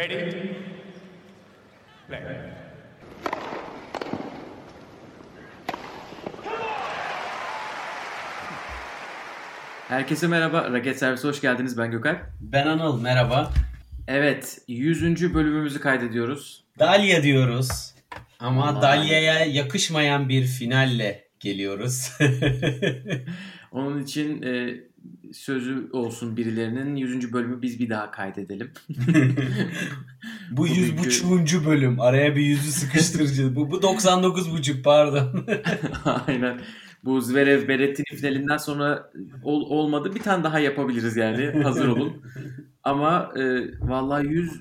Ready? Play. Herkese merhaba. Raket Servisi hoş geldiniz. Ben Gökay. Ben Anıl merhaba. Evet, 100. bölümümüzü kaydediyoruz. Dalya diyoruz. Ama Aman. Dalya'ya yakışmayan bir finalle geliyoruz. Onun için e, sözü olsun birilerinin 100. bölümü biz bir daha kaydedelim. bu yüz buçuğuncu bölüm. Araya bir yüzü sıkıştırıcı. bu, bu 99 buçuk pardon. Aynen. Bu Zverev Berrettini finalinden sonra ol- olmadı. Bir tane daha yapabiliriz yani. Hazır olun. Ama e, vallahi 100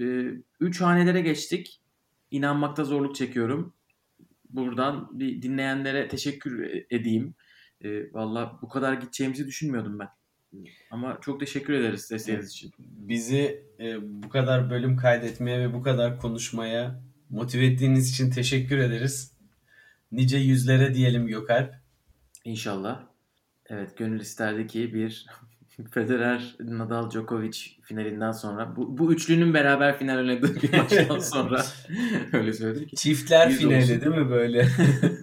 e, 3 hanelere geçtik. İnanmakta zorluk çekiyorum. Buradan bir dinleyenlere teşekkür edeyim. E, vallahi bu kadar gideceğimizi düşünmüyordum ben. Ama çok teşekkür ederiz desteğiniz için. Bizi e, bu kadar bölüm kaydetmeye ve bu kadar konuşmaya motive ettiğiniz için teşekkür ederiz. Nice yüzlere diyelim Gökalp. İnşallah. Evet gönül isterdi ki bir Federer, Nadal, Djokovic finalinden sonra bu, bu üçlünün beraber final oynadığı bir maçtan sonra öyle söyledim ki. Çiftler finali değil mi böyle?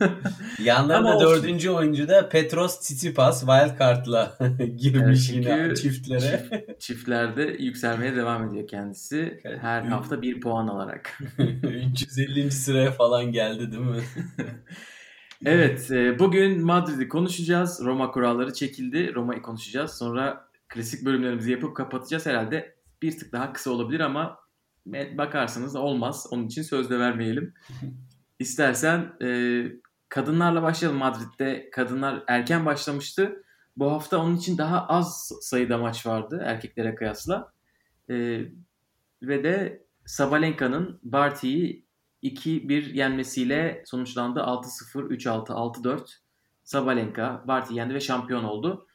Yanlarında Ama olsun. dördüncü oyuncu da Petros Tsitsipas wildcard'la girmiş Evet, yine çiftlere. çift- çiftlerde yükselmeye devam ediyor kendisi. Her hafta bir puan alarak. 350. sıraya falan geldi değil mi? Evet, e, bugün Madrid'i konuşacağız. Roma kuralları çekildi. Roma'yı konuşacağız. Sonra klasik bölümlerimizi yapıp kapatacağız. Herhalde bir tık daha kısa olabilir ama bakarsınız olmaz. Onun için söz de vermeyelim. İstersen e, kadınlarla başlayalım Madrid'de. Kadınlar erken başlamıştı. Bu hafta onun için daha az sayıda maç vardı erkeklere kıyasla. E, ve de Sabalenka'nın Barty'yi 2-1 yenmesiyle sonuçlandı. 6-0, 3-6, 6-4. Sabalenka Barty yendi ve şampiyon oldu.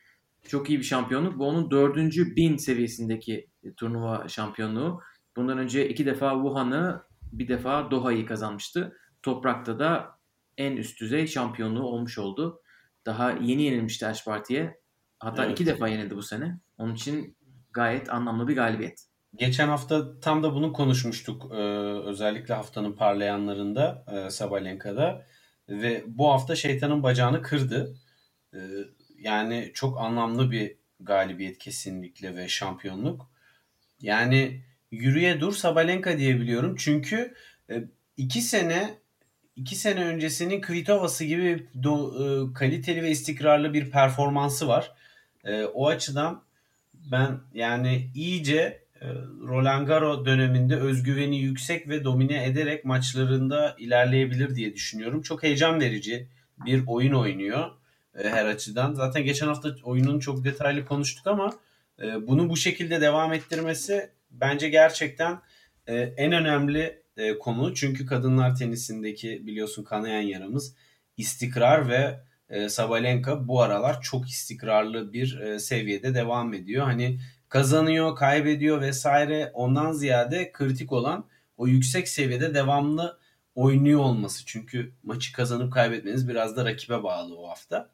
Çok iyi bir şampiyonluk. Bu onun dördüncü bin seviyesindeki turnuva şampiyonluğu. Bundan önce iki defa Wuhan'ı bir defa Doha'yı kazanmıştı. Toprakta da en üst düzey şampiyonluğu olmuş oldu. Daha yeni yenilmişti Ash Barty'ye. Hatta Evet. iki defa yenildi bu sene. Onun için gayet anlamlı bir galibiyet. Geçen hafta tam da bunu konuşmuştuk. Ee, özellikle haftanın parlayanlarında e, Sabalenka'da. Ve bu hafta şeytanın bacağını kırdı. Ee, yani çok anlamlı bir galibiyet kesinlikle ve şampiyonluk. Yani yürüye dur Sabalenka diyebiliyorum. Çünkü e, iki sene iki sene öncesinin Kvitova'sı gibi do- e, kaliteli ve istikrarlı bir performansı var. E, o açıdan ben yani iyice e, Roland Garros döneminde özgüveni yüksek ve domine ederek maçlarında ilerleyebilir diye düşünüyorum. Çok heyecan verici bir oyun oynuyor e, her açıdan. Zaten geçen hafta oyunun çok detaylı konuştuk ama e, bunu bu şekilde devam ettirmesi bence gerçekten e, en önemli konu. Çünkü kadınlar tenisindeki biliyorsun kanayan yaramız istikrar ve Sabalenka bu aralar çok istikrarlı bir seviyede devam ediyor. Hani kazanıyor, kaybediyor vesaire ondan ziyade kritik olan o yüksek seviyede devamlı oynuyor olması. Çünkü maçı kazanıp kaybetmeniz biraz da rakibe bağlı o hafta.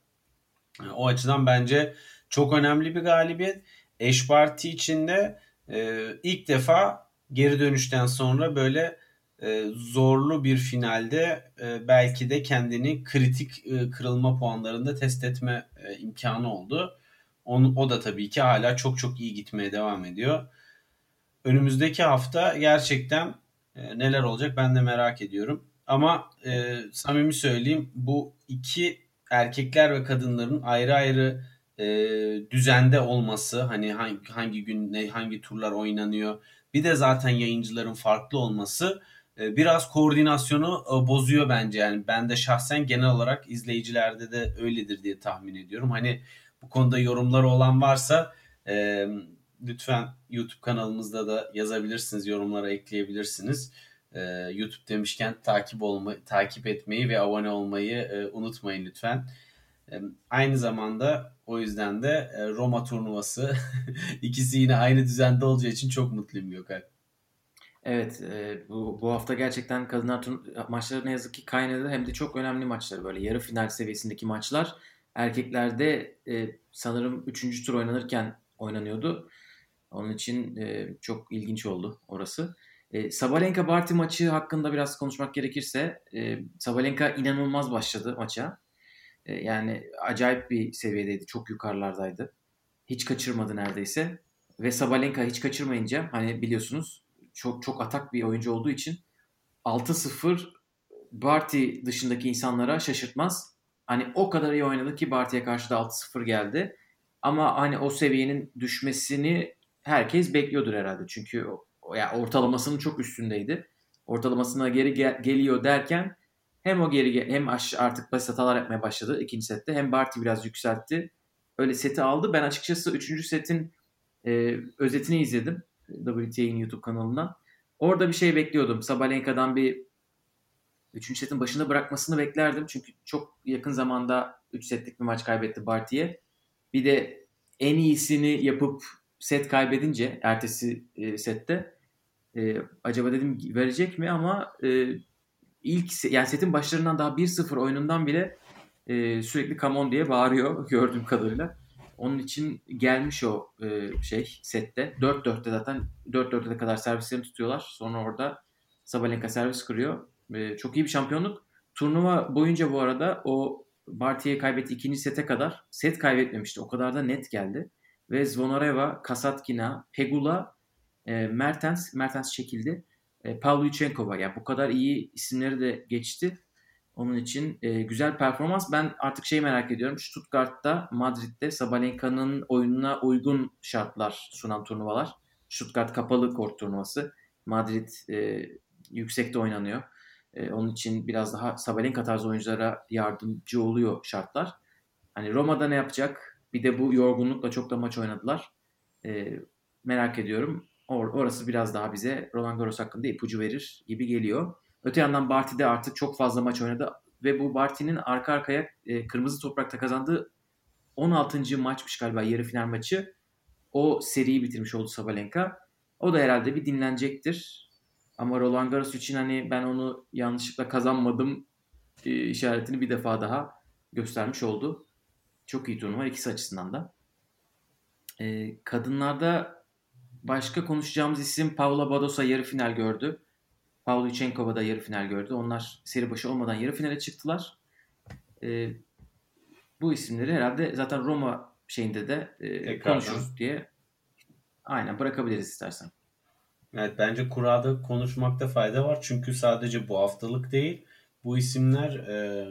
O açıdan bence çok önemli bir galibiyet. Eş parti içinde e, ilk defa geri dönüşten sonra böyle e, zorlu bir finalde e, belki de kendini kritik e, kırılma puanlarında test etme e, imkanı oldu. Onu, o da tabii ki hala çok çok iyi gitmeye devam ediyor. Önümüzdeki hafta gerçekten e, neler olacak ben de merak ediyorum. Ama e, samimi söyleyeyim bu iki erkekler ve kadınların ayrı ayrı e, düzende olması hani hangi, hangi gün ne hangi turlar oynanıyor bir de zaten yayıncıların farklı olması e, biraz koordinasyonu e, bozuyor bence yani ben de şahsen genel olarak izleyicilerde de öyledir diye tahmin ediyorum hani bu konuda yorumları olan varsa e, lütfen YouTube kanalımızda da yazabilirsiniz yorumlara ekleyebilirsiniz e, YouTube demişken takip olma, takip etmeyi ve abone olmayı e, unutmayın lütfen. E, aynı zamanda o yüzden de e, Roma turnuvası ikisi yine aynı düzende olacağı için çok mutluyum Gökay. Evet, bu, bu hafta gerçekten kadınlar maçları ne yazık ki kaynadı. Hem de çok önemli maçlar böyle yarı final seviyesindeki maçlar. Erkeklerde e, sanırım 3. tur oynanırken oynanıyordu. Onun için e, çok ilginç oldu orası. E, Sabalenka Barty maçı hakkında biraz konuşmak gerekirse e, Sabalenka inanılmaz başladı maça. E, yani acayip bir seviyedeydi. Çok yukarılardaydı. Hiç kaçırmadı neredeyse. Ve Sabalenka hiç kaçırmayınca hani biliyorsunuz çok çok atak bir oyuncu olduğu için 6-0 Barty dışındaki insanlara şaşırtmaz. Hani o kadar iyi oynadı ki Barty'ye karşı da 6-0 geldi. Ama hani o seviyenin düşmesini herkes bekliyordur herhalde. Çünkü o, yani ortalamasının çok üstündeydi. Ortalamasına geri gel- geliyor derken hem o geri hem artık basit hatalar yapmaya başladı ikinci sette hem Barty biraz yükseltti. Öyle seti aldı. Ben açıkçası üçüncü setin e, özetini izledim. WTA'nin YouTube kanalından. Orada bir şey bekliyordum. Sabalenka'dan bir 3. setin başında bırakmasını beklerdim. Çünkü çok yakın zamanda 3 setlik bir maç kaybetti Barty'ye. Bir de en iyisini yapıp set kaybedince ertesi e, sette e, acaba dedim verecek mi ama e, ilk yani setin başlarından daha 1-0 oyunundan bile e, sürekli come on diye bağırıyor gördüğüm kadarıyla. Onun için gelmiş o e, şey sette. 4-4'te zaten 4-4'e kadar servislerini tutuyorlar. Sonra orada Sabalenka servis kırıyor. E, çok iyi bir şampiyonluk. Turnuva boyunca bu arada o Barty'ye kaybetti ikinci sete kadar set kaybetmemişti. O kadar da net geldi. Ve Zvonareva, Kasatkina, Pegula, e, Mertens, Mertens çekildi. E, Pavlyuchenkova yani bu kadar iyi isimleri de geçti. Onun için e, güzel performans. Ben artık şeyi merak ediyorum. Stuttgart'ta, Madrid'de Sabalenka'nın oyununa uygun şartlar sunan turnuvalar. Stuttgart kapalı kort turnuvası. Madrid e, yüksekte oynanıyor. E, onun için biraz daha Sabalenka tarzı oyunculara yardımcı oluyor şartlar. Hani Roma'da ne yapacak? Bir de bu yorgunlukla çok da maç oynadılar. E, merak ediyorum. Or orası biraz daha bize Roland Garros hakkında ipucu verir gibi geliyor. Öte yandan Barty'de artık çok fazla maç oynadı ve bu Barty'nin arka arkaya e, kırmızı toprakta kazandığı 16. maçmış galiba yarı final maçı. O seriyi bitirmiş oldu Sabalenka. O da herhalde bir dinlenecektir. Ama Roland Garros için hani ben onu yanlışlıkla kazanmadım e, işaretini bir defa daha göstermiş oldu. Çok iyi turnuva ikisi açısından da. E, kadınlarda başka konuşacağımız isim Paula Badosa yarı final gördü. Pavlyuchenkova da yarı final gördü. Onlar seri başı olmadan yarı finale çıktılar. E, bu isimleri herhalde zaten Roma şeyinde de e, konuşuruz diye aynen bırakabiliriz istersen. Evet bence kurada konuşmakta fayda var. Çünkü sadece bu haftalık değil. Bu isimler e,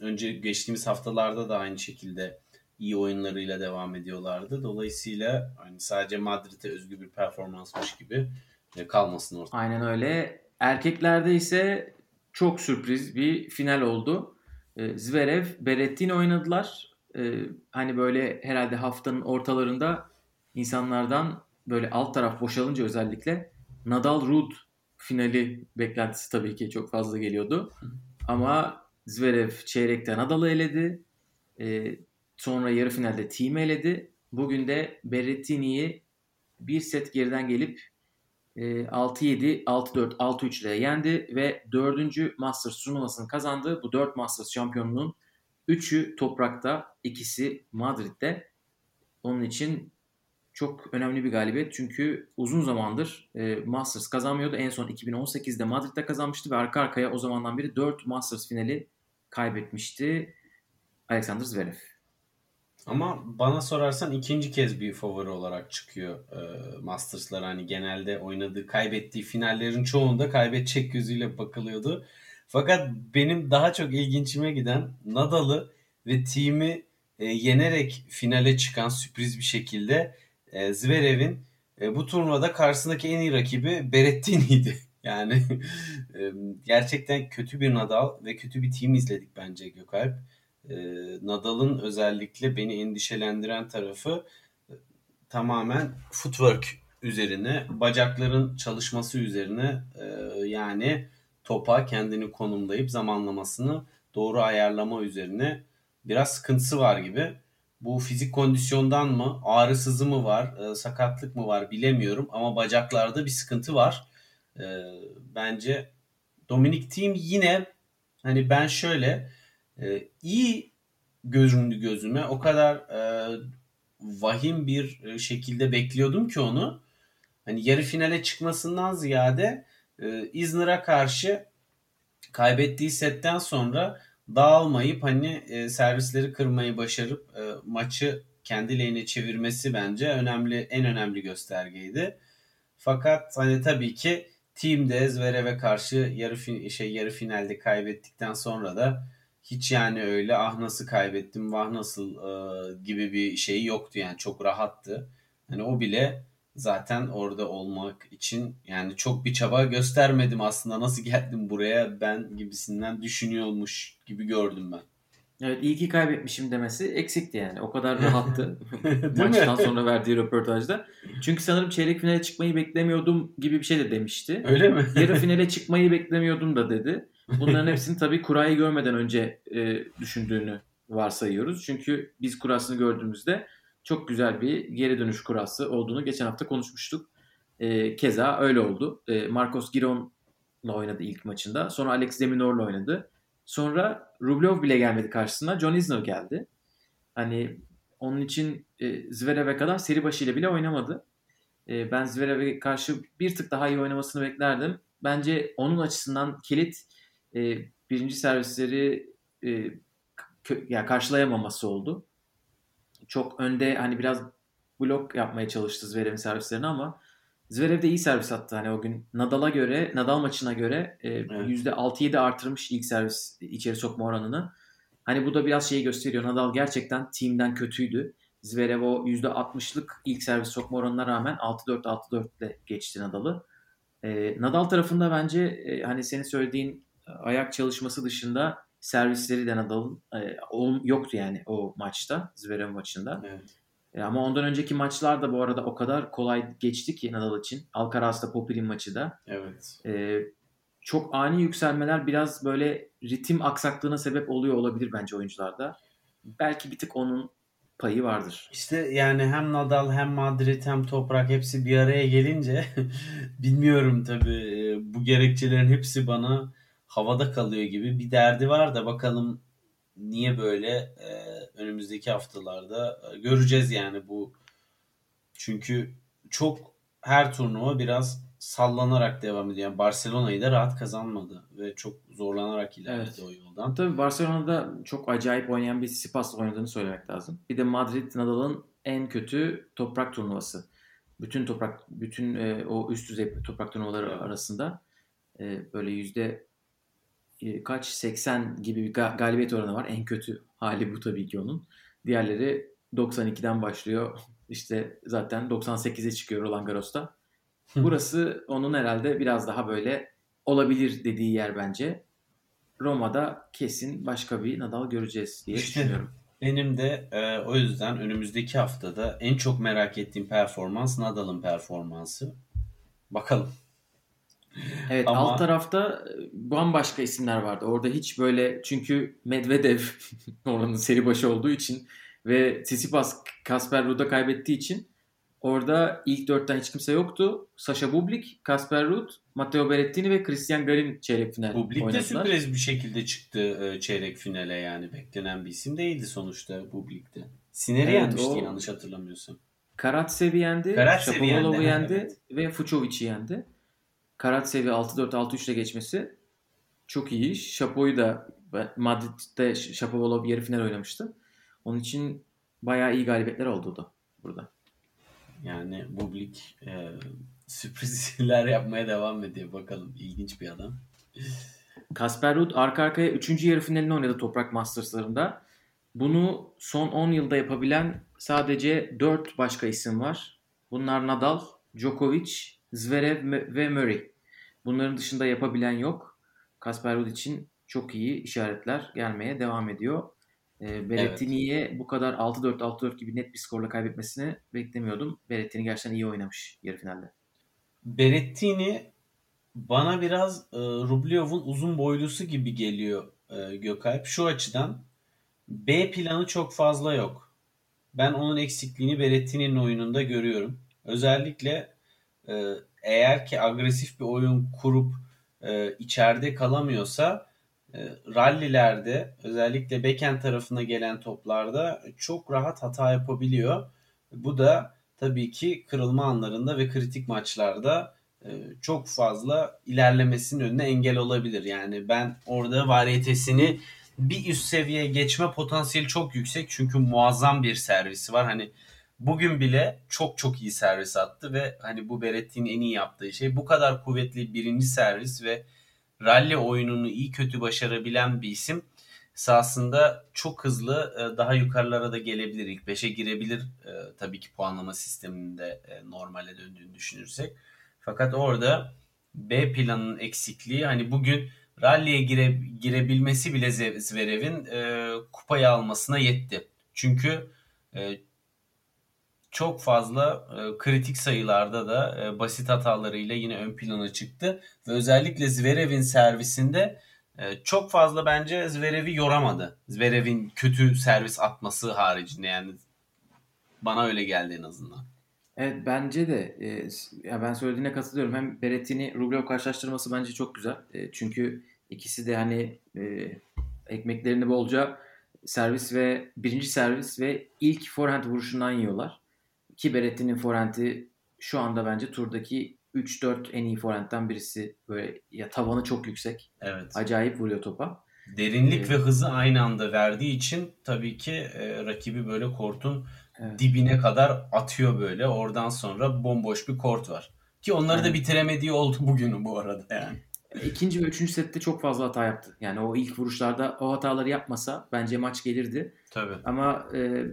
önce geçtiğimiz haftalarda da aynı şekilde iyi oyunlarıyla devam ediyorlardı. Dolayısıyla hani sadece Madrid'e özgü bir performansmış gibi kalmasın ortada. Aynen öyle. Erkeklerde ise çok sürpriz bir final oldu. Zverev, Berrettini oynadılar. Hani böyle herhalde haftanın ortalarında insanlardan böyle alt taraf boşalınca özellikle Nadal Ruud finali beklentisi tabii ki çok fazla geliyordu. Ama Zverev çeyrekte Nadal'ı eledi. E, sonra yarı finalde Team eledi. Bugün de Berrettini'yi bir set geriden gelip 6-7, 6-4, 6-3 ile yendi ve 4. Masters turnuvasını kazandı. Bu 4 Masters şampiyonluğun 3'ü toprakta, ikisi Madrid'de. Onun için çok önemli bir galibiyet. Çünkü uzun zamandır e, Masters kazanmıyordu. En son 2018'de Madrid'de kazanmıştı ve arka arkaya o zamandan beri 4 Masters finali kaybetmişti Alexander Zverev. Ama bana sorarsan ikinci kez bir favori olarak çıkıyor e, Masters'lar. Hani genelde oynadığı, kaybettiği finallerin çoğunda kaybedecek gözüyle bakılıyordu. Fakat benim daha çok ilginçime giden Nadal'ı ve team'i e, yenerek finale çıkan sürpriz bir şekilde e, Zverev'in e, bu turnuvada karşısındaki en iyi rakibi Berrettini'ydi. Yani e, gerçekten kötü bir Nadal ve kötü bir team izledik bence Gökalp. E, Nadal'ın özellikle beni endişelendiren tarafı e, tamamen footwork üzerine, bacakların çalışması üzerine e, yani topa kendini konumlayıp zamanlamasını doğru ayarlama üzerine biraz sıkıntısı var gibi. Bu fizik kondisyondan mı, ağrısızı mı var, e, sakatlık mı var bilemiyorum ama bacaklarda bir sıkıntı var. E, bence Dominic Thiem yine hani ben şöyle e, iyi göründü gözüme. O kadar e, vahim bir e, şekilde bekliyordum ki onu. Hani yarı finale çıkmasından ziyade e, İzmir'e karşı kaybettiği setten sonra dağılmayıp hani e, servisleri kırmayı başarıp e, maçı kendi lehine çevirmesi bence önemli en önemli göstergeydi. Fakat hani tabii ki Team'de Zverev'e karşı yarı fin şey yarı finalde kaybettikten sonra da hiç yani öyle ah nasıl kaybettim vah nasıl e, gibi bir şey yoktu yani çok rahattı. Hani o bile zaten orada olmak için yani çok bir çaba göstermedim aslında nasıl geldim buraya ben gibisinden düşünüyormuş gibi gördüm ben. Evet iyi ki kaybetmişim demesi eksikti yani. O kadar rahattı maçtan mi? sonra verdiği röportajda. Çünkü sanırım çeyrek finale çıkmayı beklemiyordum gibi bir şey de demişti. Öyle mi? Yarı finale çıkmayı beklemiyordum da dedi. Bunların hepsini tabii kurayı görmeden önce e, düşündüğünü varsayıyoruz. Çünkü biz kurasını gördüğümüzde çok güzel bir geri dönüş kurası olduğunu geçen hafta konuşmuştuk. E, keza öyle oldu. E, Marcos Giron'la oynadı ilk maçında. Sonra Alex Deminor'la oynadı. Sonra Rublev bile gelmedi karşısına. John Isner geldi. Hani onun için e, Zverev'e kadar seri başıyla bile oynamadı. E, ben Zverev'e karşı bir tık daha iyi oynamasını beklerdim. Bence onun açısından kilit e, birinci servisleri e, kö- yani karşılayamaması oldu. Çok önde hani biraz blok yapmaya çalıştı Zverev'in servislerini ama Zverev de iyi servis attı hani o gün. Nadal'a göre, Nadal maçına göre e, evet. %6-7 artırmış ilk servis içeri sokma oranını. Hani bu da biraz şeyi gösteriyor. Nadal gerçekten team'den kötüydü. Zverev o %60'lık ilk servis sokma oranına rağmen 6-4-6-4 ile geçti Nadal'ı. E, Nadal tarafında bence e, hani senin söylediğin ayak çalışması dışında servisleri de Nadal'ın e, yoktu yani o maçta, Zverev maçında. Evet. E, ama ondan önceki maçlar da bu arada o kadar kolay geçti ki Nadal için. Alcaraz'da Popil'in maçı da. Evet. E, çok ani yükselmeler biraz böyle ritim aksaklığına sebep oluyor olabilir bence oyuncularda. Belki bir tık onun payı vardır. İşte yani hem Nadal hem Madrid hem Toprak hepsi bir araya gelince bilmiyorum tabii e, bu gerekçelerin hepsi bana havada kalıyor gibi bir derdi var da bakalım niye böyle e, önümüzdeki haftalarda e, göreceğiz yani bu. Çünkü çok her turnuva biraz sallanarak devam ediyor. Yani Barcelona'yı da rahat kazanmadı ve çok zorlanarak ilerledi evet. o yoldan. Tabii Barcelona'da çok acayip oynayan bir Sipas'la oynadığını söylemek lazım. Bir de Madrid Nadal'ın en kötü toprak turnuvası. Bütün toprak bütün e, o üst düzey toprak turnuvaları evet. arasında e, böyle yüzde kaç 80 gibi bir galibiyet oranı var. En kötü hali bu tabii ki onun. Diğerleri 92'den başlıyor. İşte zaten 98'e çıkıyor Roland Garros'ta. Burası onun herhalde biraz daha böyle olabilir dediği yer bence. Roma'da kesin başka bir Nadal göreceğiz diye işte, düşünüyorum. Benim de e, o yüzden önümüzdeki haftada en çok merak ettiğim performans Nadal'ın performansı. Bakalım. Evet Ama... alt tarafta e, bambaşka isimler vardı. Orada hiç böyle çünkü Medvedev oranın seri başı olduğu için ve Tsitsipas Kasper Ruud'a kaybettiği için orada ilk dörtten hiç kimse yoktu. Sasha Bublik, Kasper Ruud, Matteo Berrettini ve Christian Garin çeyrek final Bublik oynadılar. de sürpriz bir şekilde çıktı e, çeyrek finale yani. Beklenen bir isim değildi sonuçta Bublik'te. Sineri evet, yenmişti o... yanlış hatırlamıyorsam. Karatsev'i yendi, Shapovalov'u yendi evet. ve Fucovic'i yendi. Karatsevi 6-4 6-3 ile geçmesi çok iyi. Şapo'yu da Madrid'de Shapovalov yarı final oynamıştı. Onun için bayağı iyi galibiyetler oldu da burada. Yani Bublik e, sürprizler yapmaya devam ediyor. Bakalım ilginç bir adam. Kasper Ruud arka arkaya 3. yarı finalini oynadı Toprak Masters'larında. Bunu son 10 yılda yapabilen sadece 4 başka isim var. Bunlar Nadal, Djokovic, Zverev ve Murray. Bunların dışında yapabilen yok. Kasper Ruud için çok iyi işaretler gelmeye devam ediyor. E, Berrettini'ye evet. bu kadar 6-4 6-4 gibi net bir skorla kaybetmesini beklemiyordum. Berrettini gerçekten iyi oynamış yarı finalde. Berrettini bana biraz e, Rublev'un uzun boylusu gibi geliyor e, Gökalp. Şu açıdan B planı çok fazla yok. Ben onun eksikliğini Berrettini'nin oyununda görüyorum. Özellikle eğer ki agresif bir oyun kurup e, içeride kalamıyorsa e, rallilerde özellikle backhand tarafına gelen toplarda çok rahat hata yapabiliyor. Bu da tabii ki kırılma anlarında ve kritik maçlarda e, çok fazla ilerlemesinin önüne engel olabilir. Yani ben orada variyetesini bir üst seviyeye geçme potansiyeli çok yüksek. Çünkü muazzam bir servisi var. Hani bugün bile çok çok iyi servis attı ve hani bu Beretti'nin en iyi yaptığı şey bu kadar kuvvetli birinci servis ve rally oyununu iyi kötü başarabilen bir isim sahasında çok hızlı e, daha yukarılara da gelebilir. İlk 5'e girebilir e, tabii ki puanlama sisteminde e, normale döndüğünü düşünürsek. Fakat orada B planının eksikliği hani bugün rally'e gire, girebilmesi bile Zverev'in kupayı almasına yetti. Çünkü çok fazla e, kritik sayılarda da e, basit hatalarıyla yine ön plana çıktı. Ve özellikle Zverev'in servisinde e, çok fazla bence Zverev'i yoramadı. Zverev'in kötü servis atması haricinde yani bana öyle geldi en azından. Evet bence de e, ya ben söylediğine katılıyorum. Hem Berrettini Rublev karşılaştırması bence çok güzel. E, çünkü ikisi de hani e, ekmeklerini bolca servis ve birinci servis ve ilk forehand vuruşundan yiyorlar. Ki Berretti'nin forehand'i şu anda bence turdaki 3-4 en iyi forehand'den birisi. Böyle ya tavanı çok yüksek. Evet. Acayip vuruyor topa. Derinlik ee, ve hızı aynı anda verdiği için tabii ki e, rakibi böyle kortun evet. dibine kadar atıyor böyle. Oradan sonra bomboş bir kort var. Ki onları yani. da bitiremediği oldu bugünü bu arada yani. İkinci ve üçüncü sette çok fazla hata yaptı. Yani o ilk vuruşlarda o hataları yapmasa bence maç gelirdi. Tabii. Ama e,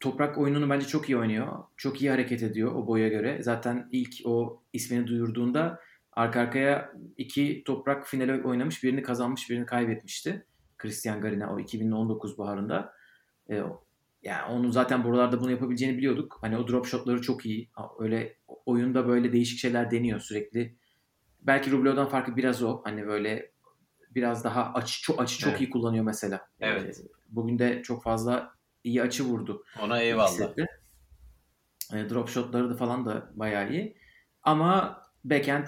Toprak oyununu bence çok iyi oynuyor. Çok iyi hareket ediyor o boya göre. Zaten ilk o ismini duyurduğunda arka arkaya iki Toprak finale oynamış. Birini kazanmış, birini kaybetmişti. Christian Garina o 2019 baharında. E, yani onun zaten buralarda bunu yapabileceğini biliyorduk. Hani o drop shotları çok iyi. Öyle oyunda böyle değişik şeyler deniyor sürekli. Belki Rublev'den farkı biraz o. Hani böyle biraz daha açı çok açı çok evet. iyi kullanıyor mesela. Evet. bugün de çok fazla iyi açı vurdu. Ona eyvallah. E, drop shotları da falan da bayağı iyi. Ama backhand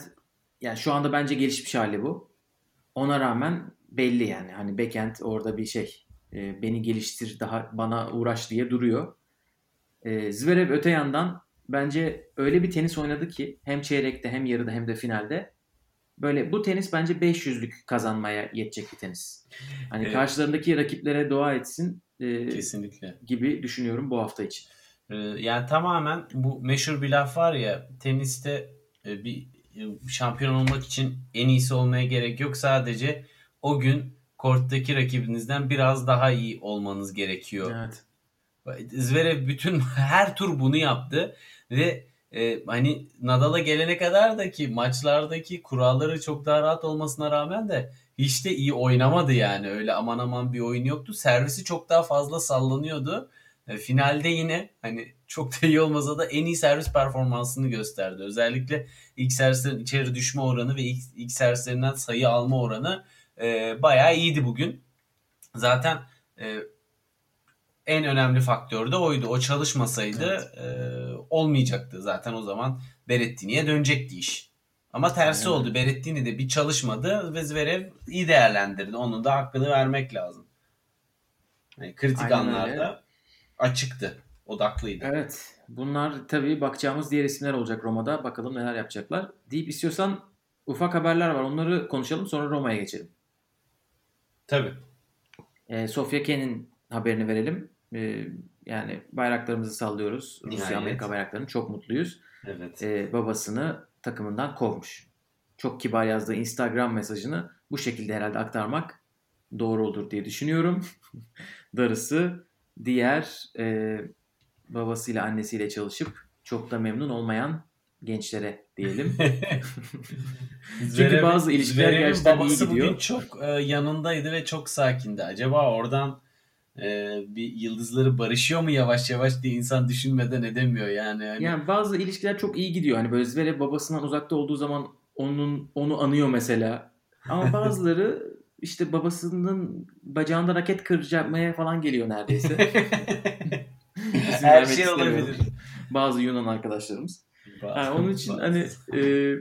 yani şu anda bence gelişmiş hali bu. Ona rağmen belli yani. Hani backhand orada bir şey e, beni geliştir daha bana uğraş diye duruyor. E, Zverev öte yandan bence öyle bir tenis oynadı ki hem çeyrekte hem yarıda hem de finalde böyle bu tenis bence 500'lük kazanmaya yetecek bir tenis. Hani evet. karşılarındaki rakiplere dua etsin. E, Kesinlikle. Gibi düşünüyorum bu hafta için. E, yani tamamen bu meşhur bir laf var ya teniste e, bir e, şampiyon olmak için en iyisi olmaya gerek yok. Sadece o gün korttaki rakibinizden biraz daha iyi olmanız gerekiyor. Evet. Zverev bütün her tur bunu yaptı ve e, hani Nadal'a gelene kadar da ki maçlardaki kuralları çok daha rahat olmasına rağmen de hiç de iyi oynamadı yani. Öyle aman aman bir oyun yoktu. Servisi çok daha fazla sallanıyordu. E, finalde yine hani çok da iyi olmasa da en iyi servis performansını gösterdi. Özellikle ilk servislerin içeri düşme oranı ve ilk, ilk servislerinden sayı alma oranı e, bayağı iyiydi bugün. Zaten e, en önemli faktör de oydu. O çalışmasaydı evet. e, olmayacaktı. Zaten o zaman Berettini'ye dönecekti iş. Ama tersi Aynen. oldu. Berettini de bir çalışmadı ve Zverev iyi değerlendirdi. Onun da hakkını vermek lazım. Yani kritik Aynen anlarda öyle. açıktı. Odaklıydı. Evet. Bunlar tabii bakacağımız diğer isimler olacak Roma'da. Bakalım neler yapacaklar. Deyip istiyorsan ufak haberler var. Onları konuşalım sonra Roma'ya geçelim. Tabii. Ee, Sofia Ken'in haberini verelim. Ee, yani bayraklarımızı sallıyoruz. Rusya Amerika bayraklarını çok mutluyuz. Evet. Ee, babasını takımından kovmuş. Çok kibar yazdığı Instagram mesajını bu şekilde herhalde aktarmak doğru olur diye düşünüyorum. Darısı diğer e, babasıyla annesiyle çalışıp çok da memnun olmayan gençlere diyelim. Çünkü bazı ilişkiler gerçekten iyi gidiyor. bugün çok e, yanındaydı ve çok sakindi. Acaba oradan e, bir yıldızları barışıyor mu yavaş yavaş diye insan düşünmeden edemiyor yani. Hani... Yani bazı ilişkiler çok iyi gidiyor. Hani böyle Zverev babasından uzakta olduğu zaman onun onu anıyor mesela. Ama bazıları işte babasının bacağında raket kıracakmaya falan geliyor neredeyse. Her şey olabilir. Bazı Yunan arkadaşlarımız. Yani onun için hani e...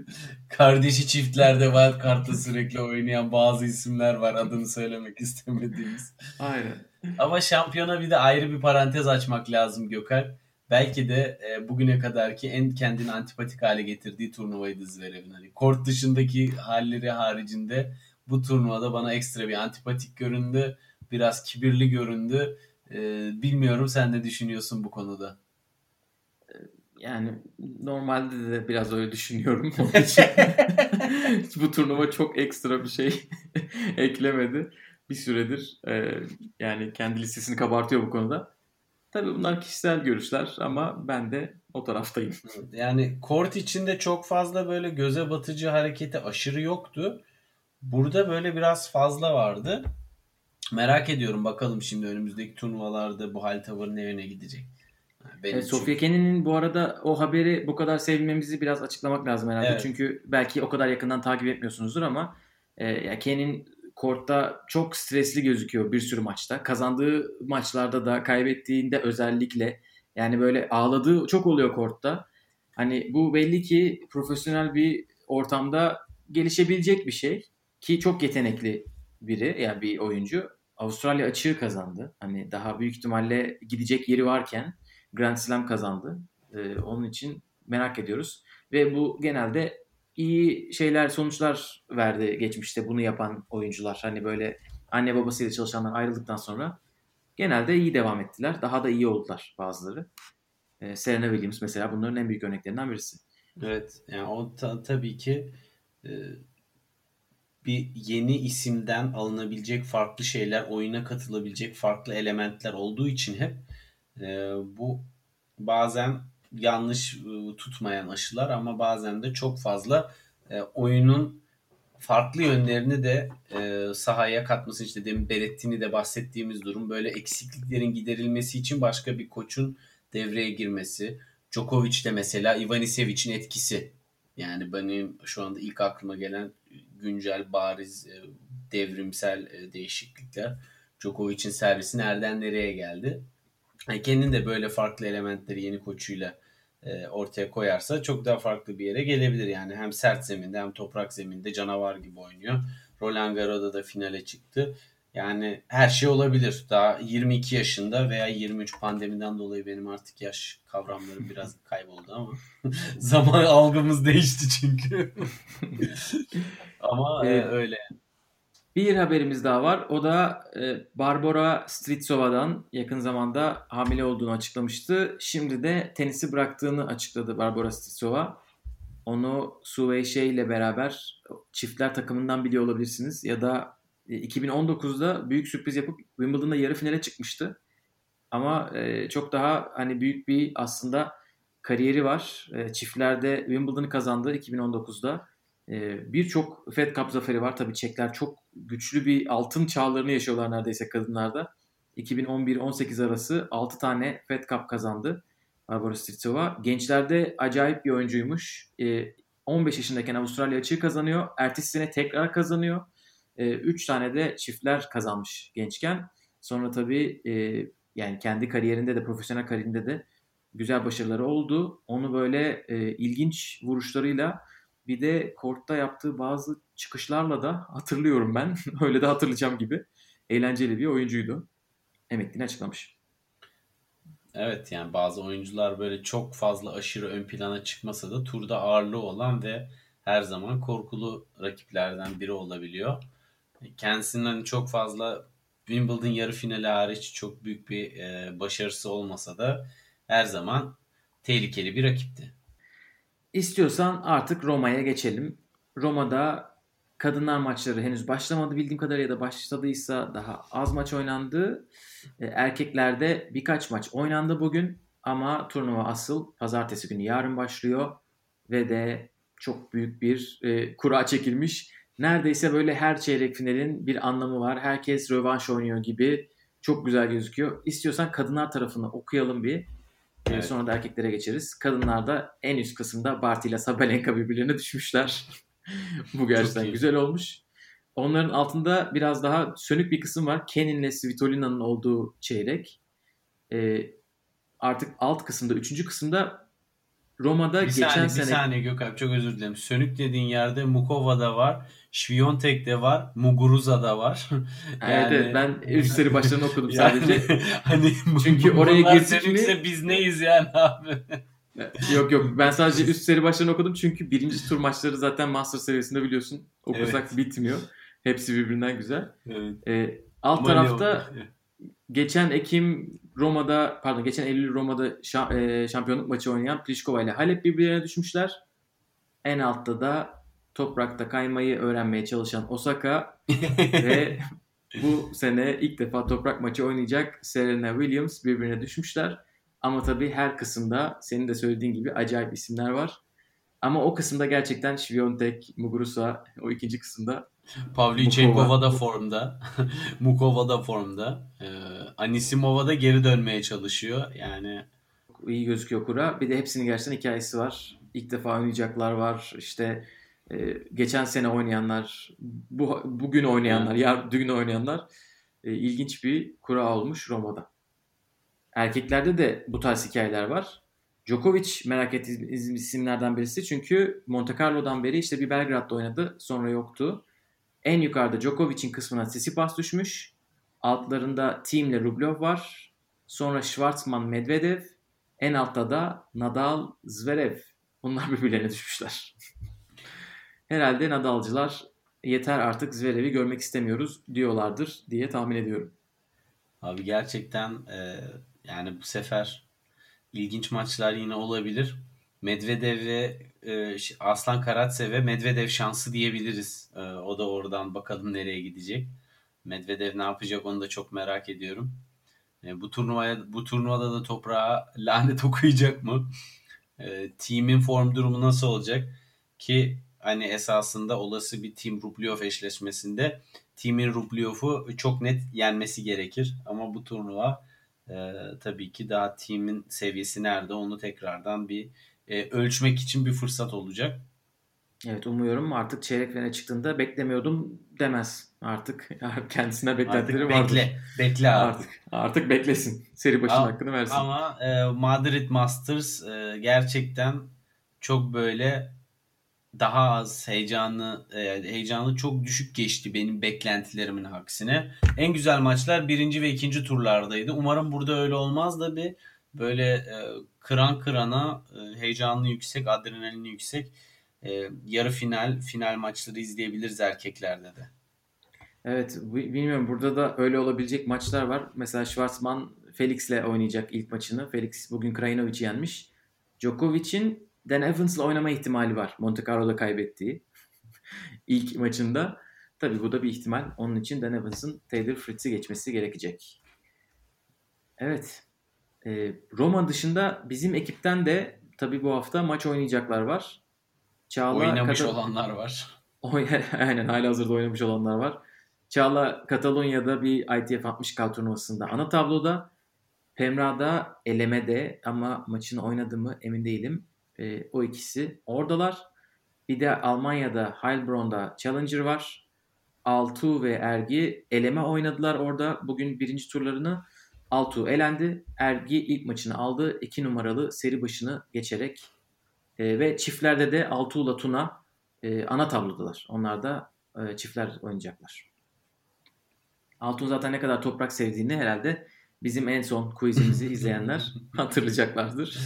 kardeşi çiftlerde Wildcard'da sürekli oynayan bazı isimler var adını söylemek istemediğimiz. Aynen. Ama şampiyona bir de ayrı bir parantez açmak lazım Gökhan. belki de e, bugüne kadarki en kendini antipatik hale getirdiği turnuvaydı Zverev'in. Hani kort dışındaki halleri haricinde bu turnuvada bana ekstra bir antipatik göründü. Biraz kibirli göründü. E, bilmiyorum sen ne düşünüyorsun bu konuda? Yani normalde de biraz öyle düşünüyorum. Onun için bu turnuva çok ekstra bir şey eklemedi. Bir süredir e, yani kendi listesini kabartıyor bu konuda. Tabii bunlar kişisel görüşler ama ben de o taraftayım. Yani kort içinde çok fazla böyle göze batıcı hareketi aşırı yoktu. Burada böyle biraz fazla vardı. Merak ediyorum bakalım şimdi önümüzdeki turnuvalarda bu hal tavır ne yöne gidecek. Benim evet, Sofia Kenin'in bu arada o haberi bu kadar sevinmemizi biraz açıklamak lazım herhalde. Evet. Çünkü belki o kadar yakından takip etmiyorsunuzdur ama e, ya Kenin kortta çok stresli gözüküyor bir sürü maçta. Kazandığı maçlarda da kaybettiğinde özellikle yani böyle ağladığı çok oluyor kortta. Hani bu belli ki profesyonel bir ortamda gelişebilecek bir şey ki çok yetenekli biri yani bir oyuncu. Avustralya açığı kazandı. Hani daha büyük ihtimalle gidecek yeri varken Grand Slam kazandı. Ee, onun için merak ediyoruz. Ve bu genelde iyi şeyler, sonuçlar verdi geçmişte bunu yapan oyuncular. Hani böyle anne babasıyla çalışanlar ayrıldıktan sonra genelde iyi devam ettiler. Daha da iyi oldular bazıları. Ee, Serena Williams mesela bunların en büyük örneklerinden birisi. Evet. Yani o ta- tabii ki e, bir yeni isimden alınabilecek farklı şeyler, oyuna katılabilecek farklı elementler olduğu için hep e, bu bazen yanlış e, tutmayan aşılar ama bazen de çok fazla e, oyunun farklı yönlerini de e, sahaya katması işte demin Berettin'i de bahsettiğimiz durum böyle eksikliklerin giderilmesi için başka bir koçun devreye girmesi. Djokovic de mesela Ivanisevic'in etkisi. Yani benim şu anda ilk aklıma gelen güncel bariz e, devrimsel değişiklikler. Djokovic'in servisi nereden nereye geldi? Yani kendin de böyle farklı elementleri yeni koçuyla e, ortaya koyarsa çok daha farklı bir yere gelebilir. Yani hem sert zeminde hem toprak zeminde canavar gibi oynuyor. Roland Garros'da da finale çıktı. Yani her şey olabilir. Daha 22 yaşında veya 23 pandemiden dolayı benim artık yaş kavramlarım biraz kayboldu ama zaman algımız değişti çünkü. ama evet. öyle. Bir haberimiz daha var. O da e, Barbara Stritsova'dan yakın zamanda hamile olduğunu açıklamıştı. Şimdi de tenisi bıraktığını açıkladı Barbara Stritsova. Onu Su Şey ile beraber çiftler takımından biliyor olabilirsiniz. Ya da 2019'da e, büyük sürpriz yapıp Wimbledon'da yarı finale çıkmıştı. Ama e, çok daha hani büyük bir aslında kariyeri var. Çiftlerde Wimbledon'ı kazandı 2019'da. Birçok Fed Cup zaferi var. Tabii Çekler çok güçlü bir altın çağlarını yaşıyorlar neredeyse kadınlarda. 2011-18 arası 6 tane Fed Cup kazandı Barbara Stritsova. Gençlerde acayip bir oyuncuymuş. 15 yaşındayken Avustralya açığı kazanıyor. Ertesi sene tekrar kazanıyor. 3 tane de çiftler kazanmış gençken. Sonra tabii yani kendi kariyerinde de profesyonel kariyerinde de güzel başarıları oldu. Onu böyle ilginç vuruşlarıyla bir de kortta yaptığı bazı çıkışlarla da hatırlıyorum ben. Öyle de hatırlayacağım gibi. Eğlenceli bir oyuncuydu. Emekliliğini açıklamış. Evet yani bazı oyuncular böyle çok fazla aşırı ön plana çıkmasa da turda ağırlığı olan ve her zaman korkulu rakiplerden biri olabiliyor. Kendisinin hani çok fazla Wimbledon yarı finali hariç çok büyük bir e, başarısı olmasa da her zaman tehlikeli bir rakipti. İstiyorsan artık Roma'ya geçelim. Roma'da kadınlar maçları henüz başlamadı bildiğim kadarıyla ya da başladıysa daha az maç oynandı. E, erkeklerde birkaç maç oynandı bugün ama turnuva asıl pazartesi günü yarın başlıyor ve de çok büyük bir e, kura çekilmiş. Neredeyse böyle her çeyrek finalin bir anlamı var. Herkes rövanş oynuyor gibi çok güzel gözüküyor. İstiyorsan kadınlar tarafını okuyalım bir. Ee, evet. Sonra da erkeklere geçeriz. Kadınlarda en üst kısımda Barty ile Sabalenka birbirlerine düşmüşler. Bu gerçekten güzel olmuş. Onların altında biraz daha sönük bir kısım var. Kenin ile Svitolina'nın olduğu çeyrek. Ee, artık alt kısımda, üçüncü kısımda Roma'da Bir geçen saniye, sene bir saniye Gökalp çok özür dilerim. Sönük dediğin yerde Mukova'da var, Şviyontek'te var, Muguruza'da var. Evet, evet, ben üst seri başlarını okudum Yani sadece. hani Çünkü oraya bunlar girdik mi- biz neyiz yani abi? yok yok ben sadece üst seri başlarını okudum çünkü birinci tur maçları zaten Master seviyesinde biliyorsun. Okusak Evet. bitmiyor. Hepsi birbirinden güzel. Evet. Ee, alt Ama tarafta? Geçen Ekim Roma'da pardon geçen Eylül Roma'da şa- e, şampiyonluk maçı oynayan Pliskova ile Halep birbirlerine düşmüşler. En altta da toprakta kaymayı öğrenmeye çalışan Osaka ve bu sene ilk defa toprak maçı oynayacak Serena Williams birbirine düşmüşler. Ama tabii her kısımda senin de söylediğin gibi acayip isimler var. Ama o kısımda gerçekten Świątek, Muguruza o ikinci kısımda Pavlyuchenkova da formda. Mukova da formda. Ee, Anisimova da geri dönmeye çalışıyor. Yani iyi gözüküyor kura. Bir de hepsinin gerçekten hikayesi var. İlk defa oynayacaklar var. İşte e, geçen sene oynayanlar, bu bugün oynayanlar, yar dün oynayanlar e, ilginç bir kura olmuş Roma'da. Erkeklerde de bu tarz hikayeler var. Djokovic merak ettiğimiz isimlerden birisi çünkü Monte Carlo'dan beri işte bir Belgrad'da oynadı sonra yoktu. En yukarıda Djokovic'in kısmına Tsitsipas düşmüş. Altlarında Thiem ile Rublev var. Sonra Schwartzman, Medvedev. En altta da Nadal, Zverev. Bunlar birbirlerine düşmüşler. Herhalde Nadalcılar yeter artık Zverev'i görmek istemiyoruz diyorlardır diye tahmin ediyorum. abi gerçekten e, yani bu sefer ilginç maçlar yine olabilir. Medvedev ve e, Aslan Karatsev ve Medvedev şansı diyebiliriz. E, o da oradan bakalım nereye gidecek. Medvedev ne yapacak onu da çok merak ediyorum. E, bu turnuvaya bu turnuvada da toprağa lanet okuyacak mı? E, team'in form durumu nasıl olacak? Ki hani esasında olası bir Team Rublev eşleşmesinde Team'in Rublev'u çok net yenmesi gerekir. Ama bu turnuva e, tabii ki daha Team'in seviyesi nerede onu tekrardan bir e, ölçmek için bir fırsat olacak. Evet umuyorum artık çeyrek finale çıktığında beklemiyordum demez. Artık kendisine beklentileri Artık vardır. bekle. Bekle artık. Artık, artık beklesin. Seri başının Ama- hakkını versin. Ama e, Madrid Masters e, gerçekten çok böyle daha az heyecanlı e, heyecanlı çok düşük geçti benim beklentilerimin aksine. En güzel maçlar birinci ve ikinci turlardaydı. Umarım burada öyle olmaz da bir böyle e, kıran kırana e, heyecanlı yüksek, adrenalini yüksek e, yarı final, final maçları izleyebiliriz erkeklerde de. Evet bi- bilmiyorum burada da öyle olabilecek maçlar var. Mesela Schwartzman Felix'le oynayacak ilk maçını. Felix bugün Krajinovic'i yenmiş. Djokovic'in Dan Evans'la oynama ihtimali var. Monte Carlo'da kaybettiği ilk maçında. Tabii bu da bir ihtimal. Onun için Dan Evans'ın Taylor Fritz'i geçmesi gerekecek. Evet. Ee, Roma dışında bizim ekipten de tabii bu hafta maç oynayacaklar var. Çağla Oynamış Kata- olanlar var. Aynen hala hazırda oynamış olanlar var. Çağla Katalonya'da bir ITF 60K turnuvasında ana tabloda. Pemra'da elemede ama maçını oynadı mı emin değilim. Ee, o ikisi oradalar. Bir de Almanya'da Heilbronn'da Challenger var. Altu ve Ergi eleme oynadılar orada. Bugün birinci turlarını Altu elendi. Ergi ilk maçını aldı. 2 numaralı seri başını geçerek. Ee, ve çiftlerde de Altu ile Tuna e, ana tablodalar. Onlar da e, çiftler oynayacaklar. Altun zaten ne kadar toprak sevdiğini herhalde bizim en son quizimizi izleyenler hatırlayacaklardır.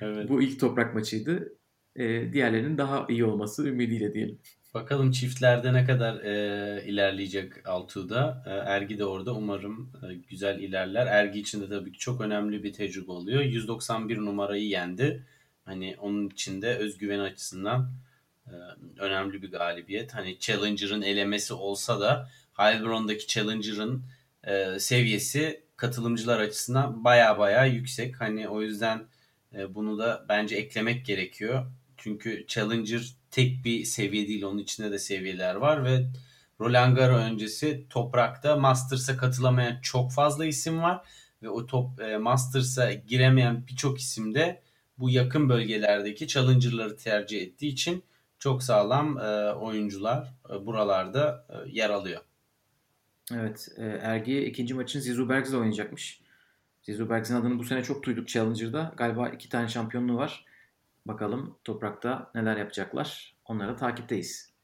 Evet. Bu ilk toprak maçıydı. E, diğerlerinin daha iyi olması ümidiyle diyelim. Bakalım çiftlerde ne kadar e, ilerleyecek Altuğ'da. E, Ergi de orada umarım e, güzel ilerler. Ergi için de tabii ki çok önemli bir tecrübe oluyor. 191 numarayı yendi. Hani onun için de özgüven açısından e, önemli bir galibiyet. Hani Challenger'ın elemesi olsa da Heilbronn'daki Challenger'ın e, seviyesi katılımcılar açısından baya baya yüksek. Hani o yüzden e, bunu da bence eklemek gerekiyor. Çünkü Challenger tek bir seviye değil. Onun içinde de seviyeler var ve Roland Garros öncesi toprakta Masters'a katılamayan çok fazla isim var ve o top e, Masters'a giremeyen birçok isim de bu yakın bölgelerdeki Challenger'ları tercih ettiği için çok sağlam e, oyuncular e, buralarda e, yer alıyor. Evet. E, Ergi ikinci maçın Zizu Bergs'le oynayacakmış. Zizu Bergs'in adını bu sene çok duyduk Challenger'da. Galiba iki tane şampiyonluğu var. Bakalım toprakta neler yapacaklar. Onları takipteyiz.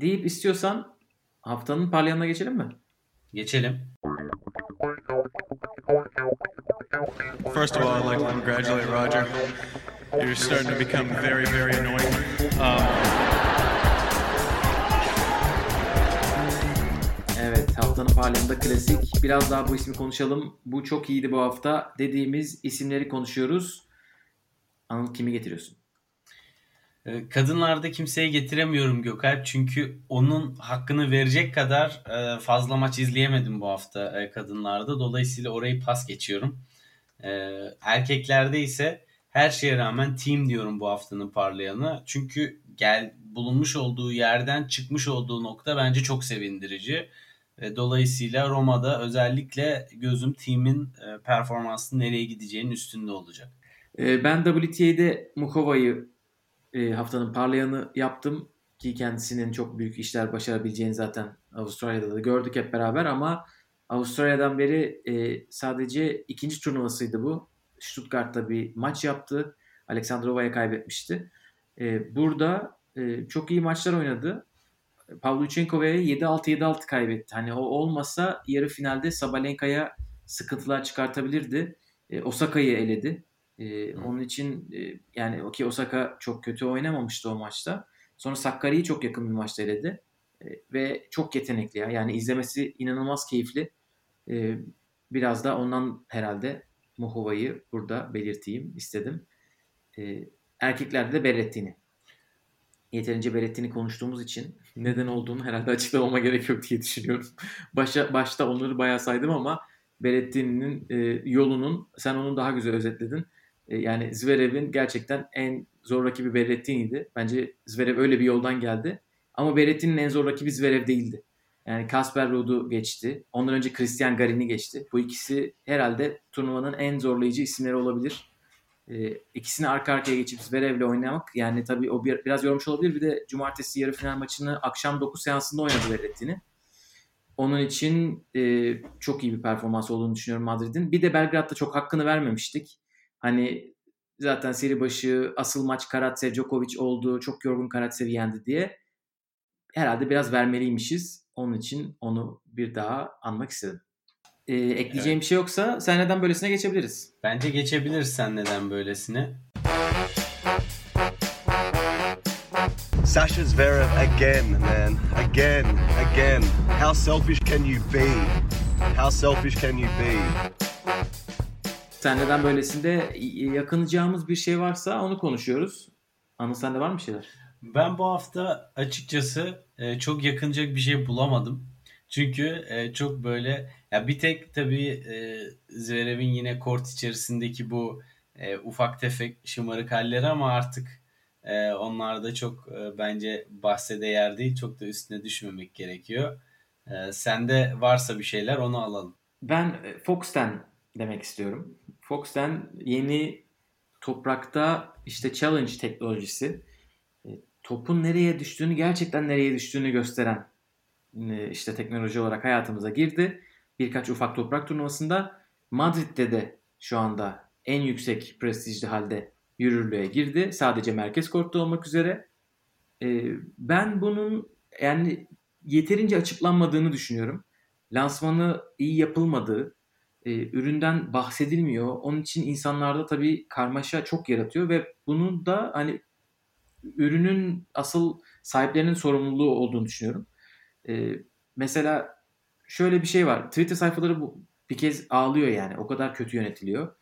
Deyip istiyorsan haftanın parlayanına geçelim mi? Geçelim. First of all, I'd like to congratulate Roger. You're starting to become very, very annoying. Um, Evet haftanın parlayanında klasik. Biraz daha bu ismi konuşalım. Bu çok iyiydi bu hafta. Dediğimiz isimleri konuşuyoruz. Anıl kimi getiriyorsun? Ee, Kadınlarda kimseye getiremiyorum Gökalp çünkü onun hakkını verecek kadar e, fazla maç izleyemedim bu hafta e, kadınlarda. Dolayısıyla orayı pas geçiyorum. Ee, Erkeklerde ise her şeye rağmen team diyorum bu haftanın parlayanı. Çünkü gel bulunmuş olduğu yerden çıkmış olduğu nokta bence çok sevindirici. E, Dolayısıyla Roma'da özellikle gözüm team'in e, performansının nereye gideceğinin üstünde olacak. Ee, ben WTA'de Mukova'yı e, haftanın parlayanı yaptım ki kendisinin çok büyük işler başarabileceğini zaten Avustralya'da da gördük hep beraber ama Avustralya'dan beri e, sadece ikinci turnuvasıydı bu. Stuttgart'ta bir maç yaptı. Aleksandrova'ya kaybetmişti. E, burada çok iyi maçlar oynadı. Pavlyuchenkova'ya 7-6 7-6 kaybetti. Hani o olmasa yarı finalde Sabalenka'ya sıkıntılar çıkartabilirdi. Osaka'yı eledi. E, onun için e, yani ki Osaka çok kötü oynamamıştı o maçta. Sonra Sakkari'yi çok yakın bir maçta eledi. E, ve çok yetenekli ya. Yani izlemesi inanılmaz keyifli. E, biraz da ondan herhalde Muhova'yı burada belirteyim istedim. E, erkeklerde de Berrettini. Yeterince Berrettini konuştuğumuz için neden olduğunu herhalde açıklamama gerek yok diye düşünüyorum. Başa, başta onları bayağı saydım ama Berrettini'nin e, yolunun sen onu daha güzel özetledin. E, yani Zverev'in gerçekten en zor rakibi Berrettini'ydi. Bence Zverev öyle bir yoldan geldi. Ama Berrettini'nin en zor rakibi Zverev değildi. Yani Kasper Ruud'u geçti. Ondan önce Christian Garin'i geçti. Bu ikisi herhalde turnuvanın en zorlayıcı isimleri olabilir. E, ikisini arka arkaya geçip Zverev'le oynamak yani tabii o bir, biraz yormuş olabilir. Bir de cumartesi yarı final maçını akşam 9 seansında oynadı Berrettini. Onun için e, çok iyi bir performans olduğunu düşünüyorum Madrid'in. Bir de Belgrad'da çok hakkını vermemiştik. Hani zaten seri başı asıl maç Karatsev Djokovic oldu. Çok yorgun Karatsev'i yendi diye. Herhalde biraz vermeliymişiz. Onun için onu bir daha anmak istedim. Ee, ekleyeceğim bir şey yoksa sen neden böylesine geçebiliriz. Bence geçebiliriz sen neden böylesine. Sasha Zverev again, man. Again, again. How selfish can you be? How selfish can you be? Sen neden böylesinde yakınacağımız bir şey varsa onu konuşuyoruz. Anıl sende var mı şeyler? Ben bu hafta açıkçası e, çok yakınacak bir şey bulamadım. Çünkü e, çok böyle ya bir tek tabii e, Zverev'in yine kort içerisindeki bu ufak tefek şımarık halleri ama artık e, onlar da çok e, bence bahse değer değil. Çok da üstüne düşmemek gerekiyor. E, sende varsa bir şeyler onu alalım. Ben Fox'ten demek istiyorum. Fox'ten yeni toprakta işte challenge teknolojisi e, topun nereye düştüğünü gerçekten nereye düştüğünü gösteren e, işte teknoloji olarak hayatımıza girdi. Birkaç ufak toprak turnuvasında Madrid'de de şu anda en yüksek prestijli halde yürürlüğe girdi. Sadece merkez kortta olmak üzere. E, ben bunun yani yeterince açıklanmadığını düşünüyorum. Lansmanı iyi yapılmadığı, e, üründen bahsedilmiyor. Onun için insanlarda tabii karmaşa çok yaratıyor ve bunun da hani ürünün asıl sahiplerinin sorumluluğu olduğunu düşünüyorum. E, mesela şöyle bir şey var. Twitter sayfaları bu bir kez ağlıyor yani. O kadar kötü yönetiliyor.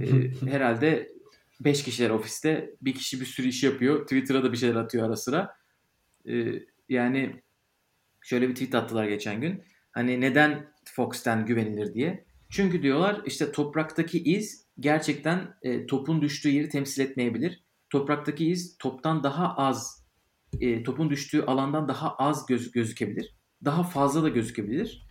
e, herhalde 5 kişiler ofiste bir kişi bir sürü iş yapıyor. Twitter'a da bir şeyler atıyor ara sıra. E, yani şöyle bir tweet attılar geçen gün. Hani neden Fox'ten güvenilir diye. Çünkü diyorlar işte topraktaki iz gerçekten e, topun düştüğü yeri temsil etmeyebilir. Topraktaki iz toptan daha az, e, topun düştüğü alandan daha az göz, gözükebilir. Daha fazla da gözükebilir.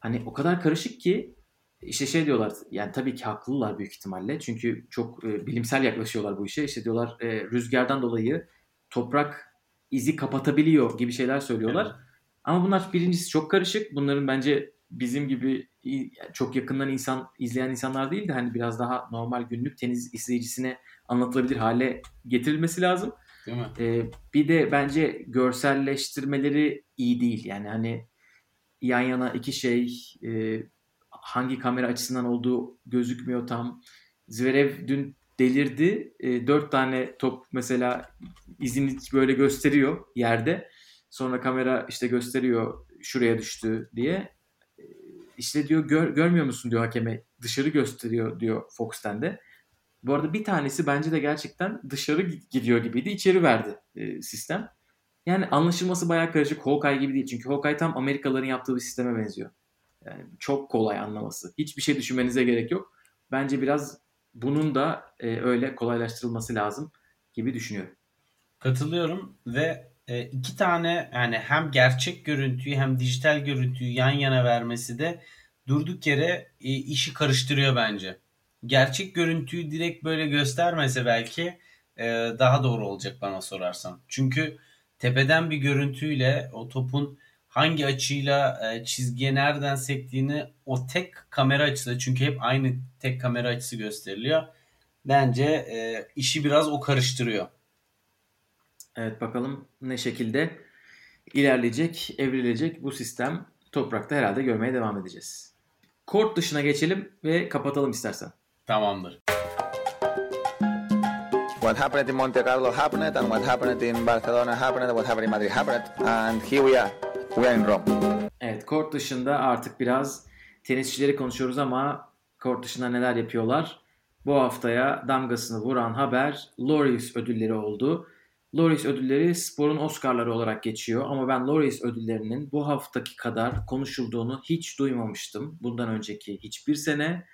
Hani o kadar karışık ki işte şey diyorlar yani tabii ki haklılar büyük ihtimalle. Çünkü çok e, bilimsel yaklaşıyorlar bu işe. İşte diyorlar e, rüzgardan dolayı toprak izi kapatabiliyor gibi şeyler söylüyorlar. Evet. Ama bunlar birincisi çok karışık. Bunların bence bizim gibi çok yakından insan izleyen insanlar değil de hani biraz daha normal günlük tenis izleyicisine anlatılabilir hale getirilmesi lazım. Değil mi? Ee, bir de bence görselleştirmeleri iyi değil. Yani hani yan yana iki şey e, hangi kamera açısından olduğu gözükmüyor tam. Zverev dün delirdi. E, dört tane top mesela izini böyle gösteriyor yerde. Sonra kamera işte gösteriyor şuraya düştü diye. İşte diyor gör, görmüyor musun diyor hakeme. Dışarı gösteriyor diyor Fox'ten de. Bu arada bir tanesi bence de gerçekten dışarı gidiyor gibiydi. İçeri verdi e, sistem. Yani anlaşılması bayağı karışık. Hawkeye gibi değil. Çünkü Hawkeye tam Amerikalıların yaptığı bir sisteme benziyor. Yani çok kolay anlaması. Hiçbir şey düşünmenize gerek yok. Bence biraz bunun da e, öyle kolaylaştırılması lazım gibi düşünüyorum. Katılıyorum ve e, iki tane yani hem gerçek görüntüyü hem dijital görüntüyü yan yana vermesi de durduk yere e, işi karıştırıyor bence. Gerçek görüntüyü direkt böyle göstermese belki e, daha doğru olacak bana sorarsan. Çünkü tepeden bir görüntüyle o topun hangi açıyla e, çizgiye nereden sektiğini o tek kamera açısı çünkü hep aynı tek kamera açısı gösteriliyor. Bence e, işi biraz o karıştırıyor. Evet bakalım ne şekilde ilerleyecek, evrilecek bu sistem toprakta herhalde görmeye devam edeceğiz. Kort dışına geçelim ve kapatalım istersen. Tamamdır. What happened in Monte Carlo happened, and what happened in Barcelona happened, what happened in Madrid happened, and here we are. We are in Rome. Evet, kort dışında artık biraz tenisçileri konuşuyoruz ama kort dışında neler yapıyorlar? Bu haftaya damgasını vuran haber Laureus ödülleri oldu. Laureus ödülleri sporun Oscar'ları olarak geçiyor ama ben Laureus ödüllerinin bu haftaki kadar konuşulduğunu hiç duymamıştım. Bundan önceki hiçbir sene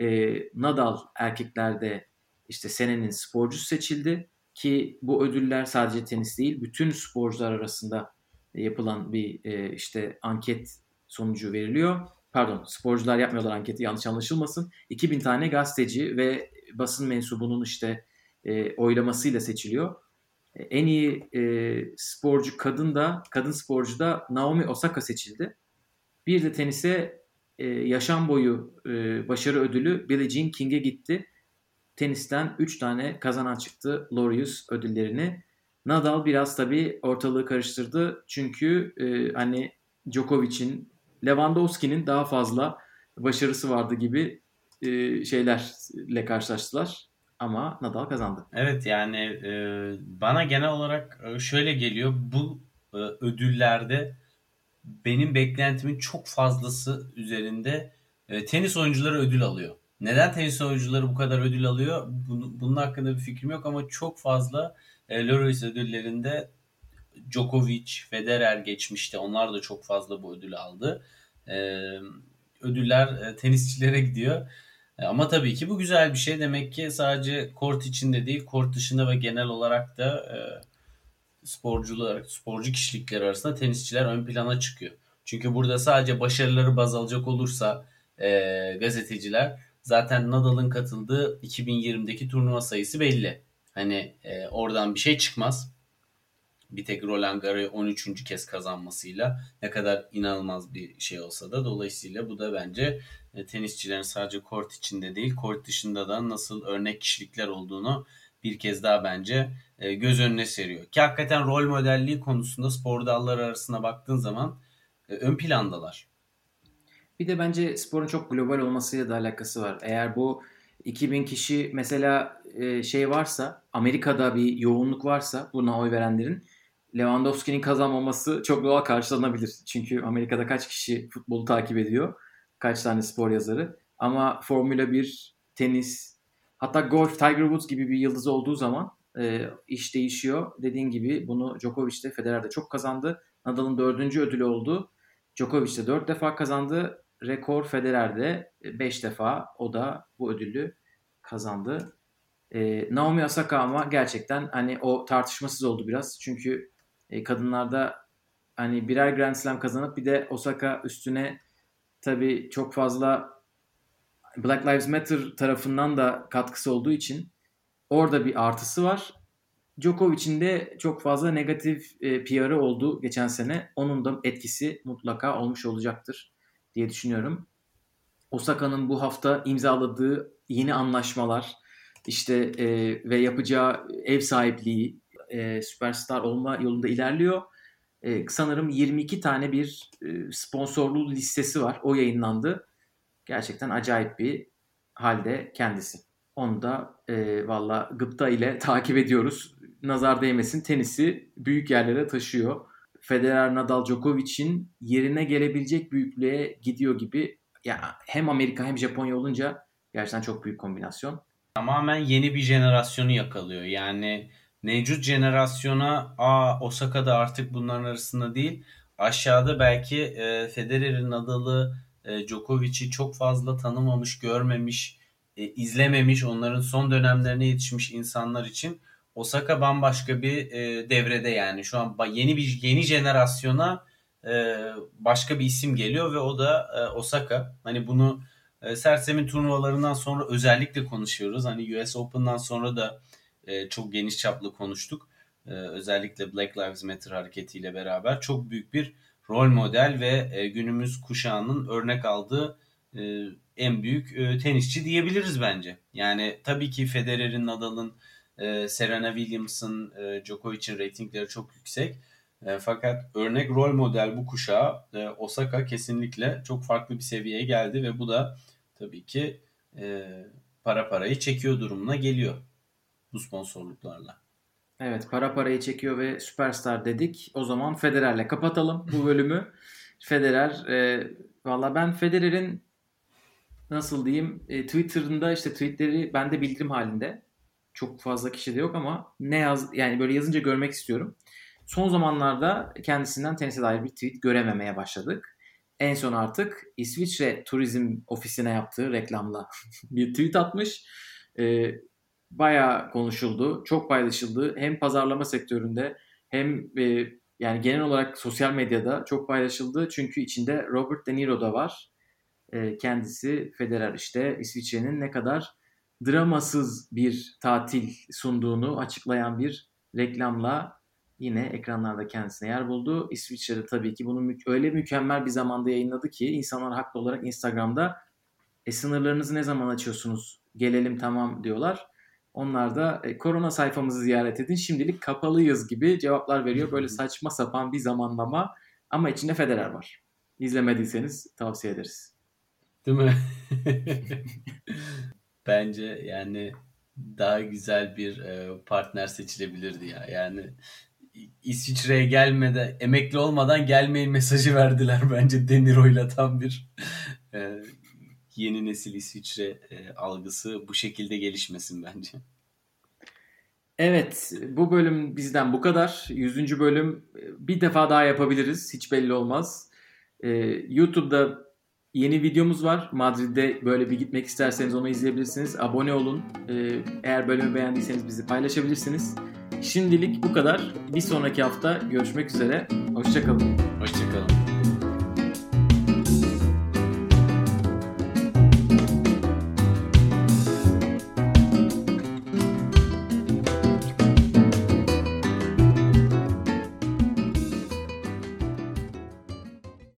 e, Nadal erkeklerde işte senenin sporcusu seçildi ki bu ödüller sadece tenis değil bütün sporcular arasında yapılan bir e, işte anket sonucu veriliyor. Pardon sporcular yapmıyorlar anketi yanlış anlaşılmasın. 2000 tane gazeteci ve basın mensubunun işte e, oylamasıyla seçiliyor. En iyi e, sporcu kadın da kadın sporcu da Naomi Osaka seçildi. Bir de tenise e, yaşam boyu e, başarı ödülü Billie Jean King'e gitti. Tenisten 3 tane kazanan çıktı Laureus ödüllerini. Nadal biraz tabii ortalığı karıştırdı. Çünkü e, hani Djokovic'in, Lewandowski'nin daha fazla başarısı vardı gibi e, şeylerle karşılaştılar. Ama Nadal kazandı. Evet yani e, bana genel olarak e, şöyle geliyor. Bu e, ödüllerde benim beklentimin çok fazlası üzerinde e, tenis oyuncuları ödül alıyor. Neden tenis oyuncuları bu kadar ödül alıyor? Bunun, bunun hakkında bir fikrim yok ama çok fazla e, Laureus ödüllerinde Djokovic, Federer geçmişti. Onlar da çok fazla bu ödülü aldı. E, ödüller e, tenisçilere gidiyor. E, ama tabii ki bu güzel bir şey. Demek ki sadece kort içinde değil, kort dışında ve genel olarak da e, sporcular, sporcu kişilikler arasında tenisçiler ön plana çıkıyor. Çünkü burada sadece başarıları baz alacak olursa e, gazeteciler zaten Nadal'ın katıldığı 2020'deki turnuva sayısı belli. Hani e, oradan bir şey çıkmaz. Bir tek Roland Garros 13. kez kazanmasıyla ne kadar inanılmaz bir şey olsa da dolayısıyla bu da bence e, tenisçilerin sadece kort içinde değil kort dışında da nasıl örnek kişilikler olduğunu bir kez daha bence e, göz önüne seriyor. Ki hakikaten rol modelliği konusunda spor dalları arasına baktığın zaman e, ön plandalar. Bir de bence sporun çok global olmasıyla da alakası var. Eğer bu 2000 kişi mesela şey varsa Amerika'da bir yoğunluk varsa buna oy verenlerin Lewandowski'nin kazanmaması çok doğal karşılanabilir. Çünkü Amerika'da kaç kişi futbolu takip ediyor? Kaç tane spor yazarı? Ama Formula 1, tenis, hatta golf, Tiger Woods gibi bir yıldız olduğu zaman e, iş değişiyor. Dediğin gibi bunu Djokovic de Federer de çok kazandı. Nadal'ın dördüncü ödülü oldu. Djokovic de dört defa kazandı rekor Federer'de 5 defa o da bu ödülü kazandı. E, Naomi Osaka ama gerçekten hani o tartışmasız oldu biraz. Çünkü e, kadınlarda hani birer Grand Slam kazanıp bir de Osaka üstüne tabii çok fazla Black Lives Matter tarafından da katkısı olduğu için orada bir artısı var. Djokovic'in de çok fazla negatif e, PR'ı oldu geçen sene. Onun da etkisi mutlaka olmuş olacaktır. diye düşünüyorum. Osaka'nın bu hafta imzaladığı yeni anlaşmalar işte e, ve yapacağı ev sahipliği e, süperstar olma yolunda ilerliyor. E, sanırım 22 tane bir e, sponsorlu listesi var. O yayınlandı. Gerçekten acayip bir halde kendisi. Onu da e, valla gıpta ile takip ediyoruz. Nazar değmesin tenisi büyük yerlere taşıyor. Federer, Nadal, Djokovic'in yerine gelebilecek büyüklüğe gidiyor gibi. Ya hem Amerika hem Japonya olunca gerçekten çok büyük kombinasyon. Tamamen yeni bir jenerasyonu yakalıyor. Yani mevcut jenerasyona a Osaka'da artık bunların arasında değil. Aşağıda belki e, Federer'in Nadal'ı, e, Djokovic'i çok fazla tanımamış, görmemiş, e, izlememiş, onların son dönemlerine yetişmiş insanlar için Osaka bambaşka bir e, devrede yani. Şu an yeni bir yeni jenerasyona e, başka bir isim geliyor ve o da e, Osaka. Hani bunu e, Sersem'in turnuvalarından sonra özellikle konuşuyoruz. Hani US Open'dan sonra da e, çok geniş çaplı konuştuk. E, özellikle Black Lives Matter hareketiyle beraber çok büyük bir rol model ve e, günümüz kuşağının örnek aldığı e, en büyük e, tenisçi diyebiliriz bence. Yani tabii ki Federer'in, Nadal'ın, e, Serena Williams'ın, e, Djokovic'in reytingleri çok yüksek. E, fakat örnek rol model bu kuşağa e, Osaka kesinlikle çok farklı bir seviyeye geldi ve bu da tabii ki e, para parayı çekiyor durumuna geliyor bu sponsorluklarla. Evet para parayı çekiyor ve süperstar dedik. O zaman Federer'le kapatalım bu bölümü. Federer e, valla ben Federer'in nasıl diyeyim e, Twitter'ında işte tweetleri bende bildirim halinde. Çok fazla kişi de yok ama ne yaz yani böyle yazınca görmek istiyorum. Son zamanlarda kendisinden tenise dair bir tweet görememeye başladık. En son artık İsviçre Turizm Ofisi'ne yaptığı reklamla bir tweet atmış. E, bayağı konuşuldu, çok paylaşıldı. Hem pazarlama sektöründe hem e, yani genel olarak sosyal medyada çok paylaşıldı. Çünkü içinde Robert De Niro da var. E, kendisi Federer işte İsviçre'nin ne kadar dramasız bir tatil sunduğunu açıklayan bir reklamla yine ekranlarda kendisine yer buldu. İsviçre'de tabii ki bunu mü- öyle mükemmel bir zamanda yayınladı ki insanlar haklı olarak Instagram'da e, sınırlarınızı ne zaman açıyorsunuz? Gelelim tamam diyorlar. Onlar da e, korona sayfamızı ziyaret edin. Şimdilik kapalıyız gibi cevaplar veriyor. Böyle saçma sapan bir zamanlama ama içinde Federer var. İzlemediyseniz tavsiye ederiz. Değil mi? Bence yani daha güzel bir e, partner seçilebilirdi ya. Yani İsviçre'ye gelmeden, emekli olmadan gelmeyin mesajı verdiler bence Deniro'yla tam bir e, yeni nesil İsviçre e, algısı bu şekilde gelişmesin bence. Evet, bu bölüm bizden bu kadar. Yüzüncü bölüm e, bir defa daha yapabiliriz. Hiç belli olmaz. Ee, YouTube'da yeni videomuz var. Madrid'de böyle bir gitmek isterseniz onu izleyebilirsiniz. Abone olun. Ee, eğer bölümü beğendiyseniz bizi paylaşabilirsiniz. Şimdilik bu kadar. Bir sonraki hafta görüşmek üzere. Hoşçakalın. Hoşçakalın.